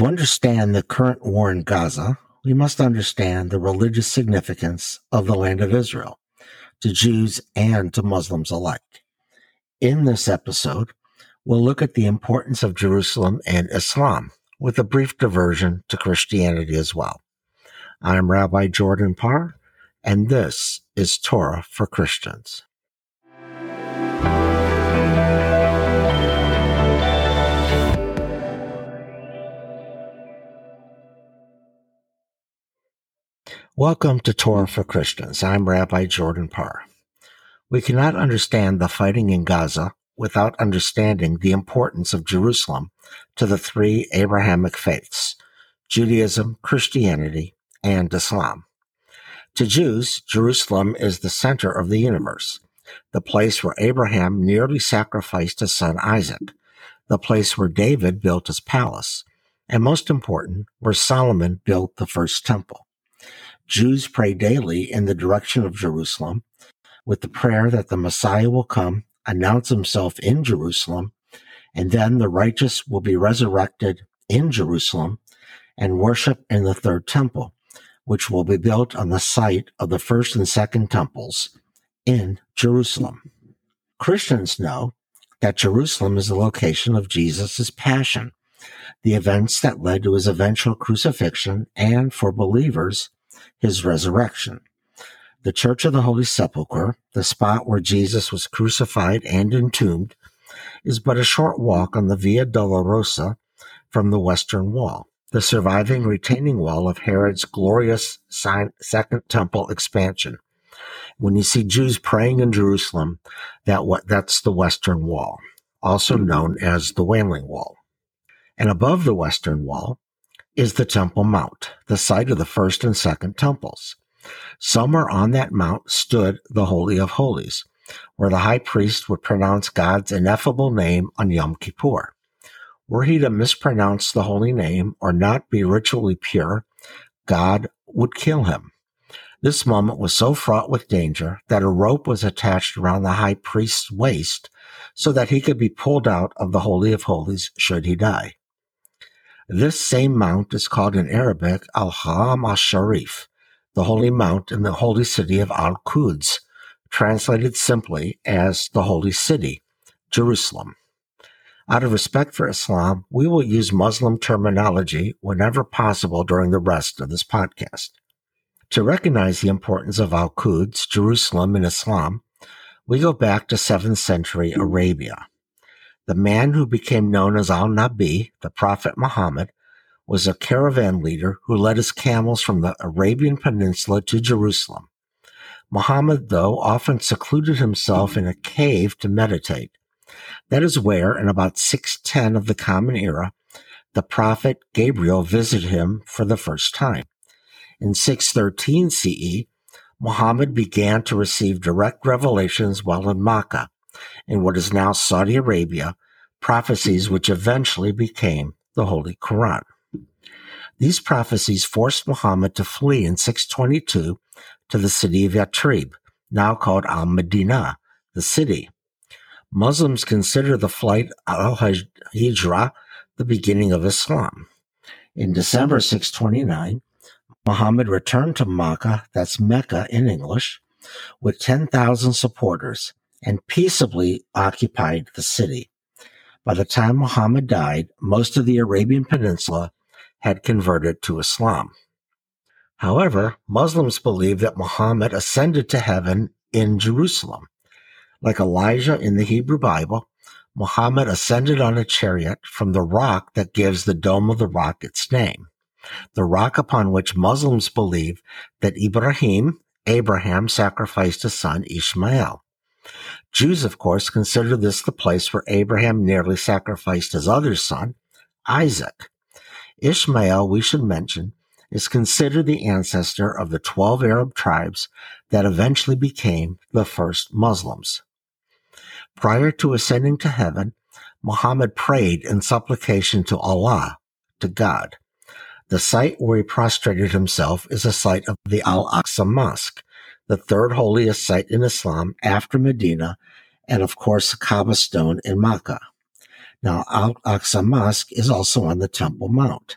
To understand the current war in Gaza, we must understand the religious significance of the land of Israel to Jews and to Muslims alike. In this episode, we'll look at the importance of Jerusalem and Islam with a brief diversion to Christianity as well. I'm Rabbi Jordan Parr, and this is Torah for Christians. Welcome to Torah for Christians. I'm Rabbi Jordan Parr. We cannot understand the fighting in Gaza without understanding the importance of Jerusalem to the three Abrahamic faiths Judaism, Christianity, and Islam. To Jews, Jerusalem is the center of the universe, the place where Abraham nearly sacrificed his son Isaac, the place where David built his palace, and most important, where Solomon built the first temple. Jews pray daily in the direction of Jerusalem with the prayer that the Messiah will come, announce himself in Jerusalem, and then the righteous will be resurrected in Jerusalem and worship in the third temple, which will be built on the site of the first and second temples in Jerusalem. Christians know that Jerusalem is the location of Jesus' passion, the events that led to his eventual crucifixion, and for believers, his resurrection. The Church of the Holy Sepulchre, the spot where Jesus was crucified and entombed, is but a short walk on the Via Dolorosa from the Western Wall, the surviving retaining wall of Herod's glorious Second Temple expansion. When you see Jews praying in Jerusalem, that what that's the Western Wall, also known as the Wailing Wall. And above the Western Wall is the Temple Mount, the site of the first and second temples. Somewhere on that mount stood the Holy of Holies, where the high priest would pronounce God's ineffable name on Yom Kippur. Were he to mispronounce the holy name or not be ritually pure, God would kill him. This moment was so fraught with danger that a rope was attached around the high priest's waist so that he could be pulled out of the Holy of Holies should he die. This same mount is called in Arabic Al-Haram al-Sharif, the holy mount in the holy city of Al-Quds, translated simply as the holy city, Jerusalem. Out of respect for Islam, we will use Muslim terminology whenever possible during the rest of this podcast. To recognize the importance of Al-Quds, Jerusalem in Islam, we go back to 7th century Arabia. The man who became known as Al-Nabi, the Prophet Muhammad, was a caravan leader who led his camels from the Arabian Peninsula to Jerusalem. Muhammad, though, often secluded himself in a cave to meditate. That is where, in about 610 of the Common Era, the prophet Gabriel visited him for the first time. In 613 CE, Muhammad began to receive direct revelations while in Makkah, in what is now Saudi Arabia, prophecies which eventually became the Holy Quran. These prophecies forced Muhammad to flee in 622 to the city of Yathrib, now called Al Medina, the city. Muslims consider the flight al Hijra the beginning of Islam. In December 629, Muhammad returned to Makkah, that's Mecca in English, with 10,000 supporters and peaceably occupied the city. By the time Muhammad died, most of the Arabian Peninsula had converted to Islam. However, Muslims believe that Muhammad ascended to heaven in Jerusalem. Like Elijah in the Hebrew Bible, Muhammad ascended on a chariot from the rock that gives the Dome of the Rock its name, the rock upon which Muslims believe that Ibrahim, Abraham, sacrificed his son Ishmael. Jews, of course, consider this the place where Abraham nearly sacrificed his other son, Isaac. Ishmael, we should mention, is considered the ancestor of the 12 Arab tribes that eventually became the first Muslims. Prior to ascending to heaven, Muhammad prayed in supplication to Allah, to God. The site where he prostrated himself is a site of the Al-Aqsa Mosque, the third holiest site in Islam after Medina, and of course, the Kaaba stone in Makkah. Now, Al Aqsa Mosque is also on the Temple Mount.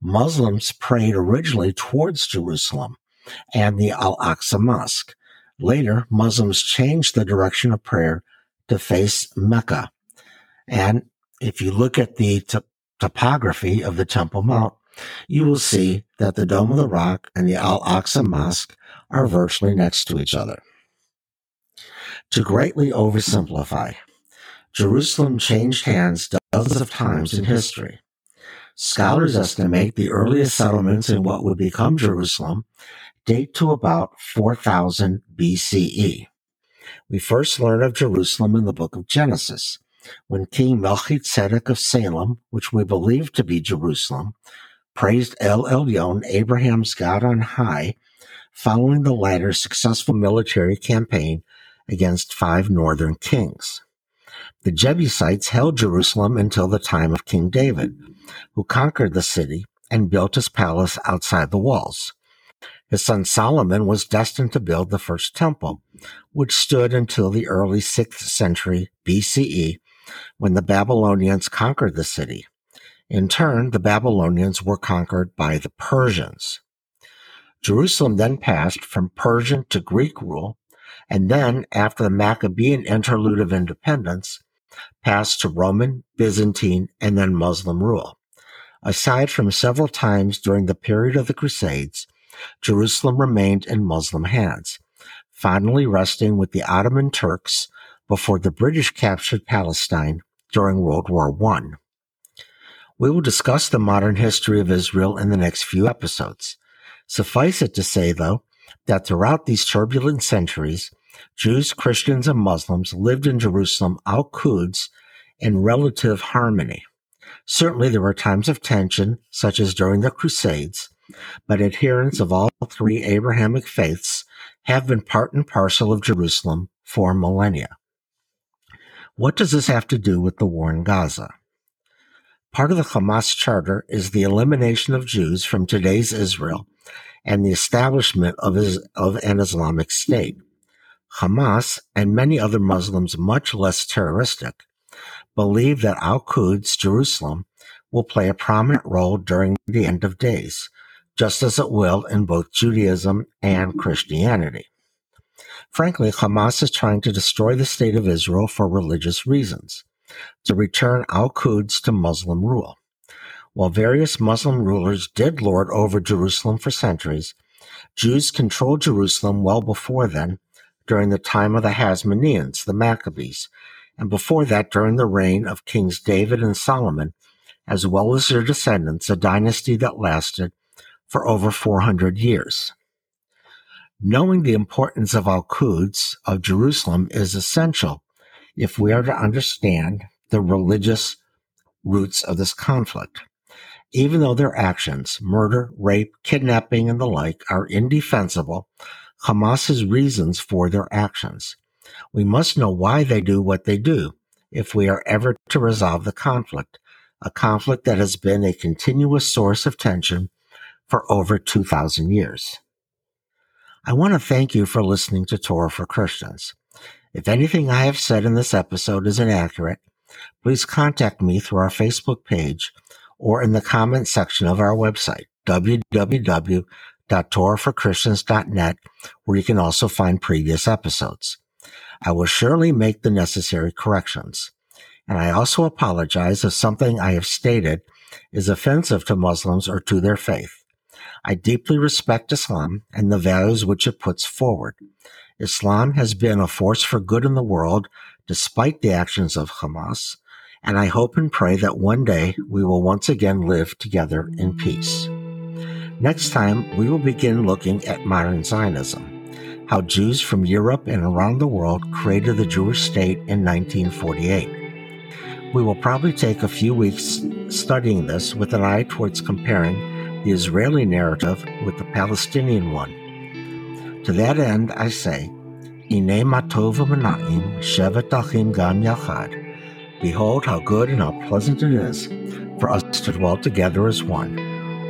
Muslims prayed originally towards Jerusalem and the Al Aqsa Mosque. Later, Muslims changed the direction of prayer to face Mecca. And if you look at the t- topography of the Temple Mount, you will see that the Dome of the Rock and the Al Aqsa Mosque are virtually next to each other. To greatly oversimplify, Jerusalem changed hands dozens of times in history. Scholars estimate the earliest settlements in what would become Jerusalem date to about 4000 BCE. We first learn of Jerusalem in the book of Genesis, when King Melchizedek of Salem, which we believe to be Jerusalem, praised El Elyon, Abraham's God on high, following the latter's successful military campaign against five northern kings. The Jebusites held Jerusalem until the time of King David, who conquered the city and built his palace outside the walls. His son Solomon was destined to build the first temple, which stood until the early 6th century BCE when the Babylonians conquered the city. In turn, the Babylonians were conquered by the Persians. Jerusalem then passed from Persian to Greek rule, and then, after the Maccabean interlude of independence, passed to Roman, Byzantine, and then Muslim rule. Aside from several times during the period of the Crusades, Jerusalem remained in Muslim hands, finally resting with the Ottoman Turks before the British captured Palestine during World War I. We will discuss the modern history of Israel in the next few episodes. Suffice it to say, though, that throughout these turbulent centuries, Jews, Christians, and Muslims lived in Jerusalem al Quds in relative harmony. Certainly there were times of tension, such as during the Crusades, but adherents of all three Abrahamic faiths have been part and parcel of Jerusalem for millennia. What does this have to do with the war in Gaza? Part of the Hamas charter is the elimination of Jews from today's Israel and the establishment of, of an Islamic State. Hamas and many other Muslims much less terroristic believe that Al-Quds, Jerusalem, will play a prominent role during the end of days, just as it will in both Judaism and Christianity. Frankly, Hamas is trying to destroy the state of Israel for religious reasons, to return Al-Quds to Muslim rule. While various Muslim rulers did lord over Jerusalem for centuries, Jews controlled Jerusalem well before then, during the time of the Hasmoneans, the Maccabees, and before that during the reign of Kings David and Solomon, as well as their descendants, a dynasty that lasted for over 400 years. Knowing the importance of Al-Quds of Jerusalem is essential if we are to understand the religious roots of this conflict. Even though their actions, murder, rape, kidnapping, and the like, are indefensible, Hamas's reasons for their actions. We must know why they do what they do if we are ever to resolve the conflict, a conflict that has been a continuous source of tension for over 2,000 years. I want to thank you for listening to Torah for Christians. If anything I have said in this episode is inaccurate, please contact me through our Facebook page or in the comment section of our website, www.torahforchristians.net, where you can also find previous episodes. I will surely make the necessary corrections. And I also apologize if something I have stated is offensive to Muslims or to their faith. I deeply respect Islam and the values which it puts forward. Islam has been a force for good in the world despite the actions of Hamas, and I hope and pray that one day we will once again live together in peace. Next time, we will begin looking at modern Zionism how Jews from Europe and around the world created the Jewish state in 1948. We will probably take a few weeks studying this with an eye towards comparing the Israeli narrative with the Palestinian one. To that end, I say, Ine matov mana'im shevet achim gam yachad. Behold how good and how pleasant it is for us to dwell together as one.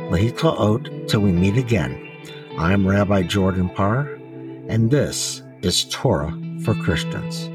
Lehitraot till we meet again. I am Rabbi Jordan Parr, and this is Torah for Christians.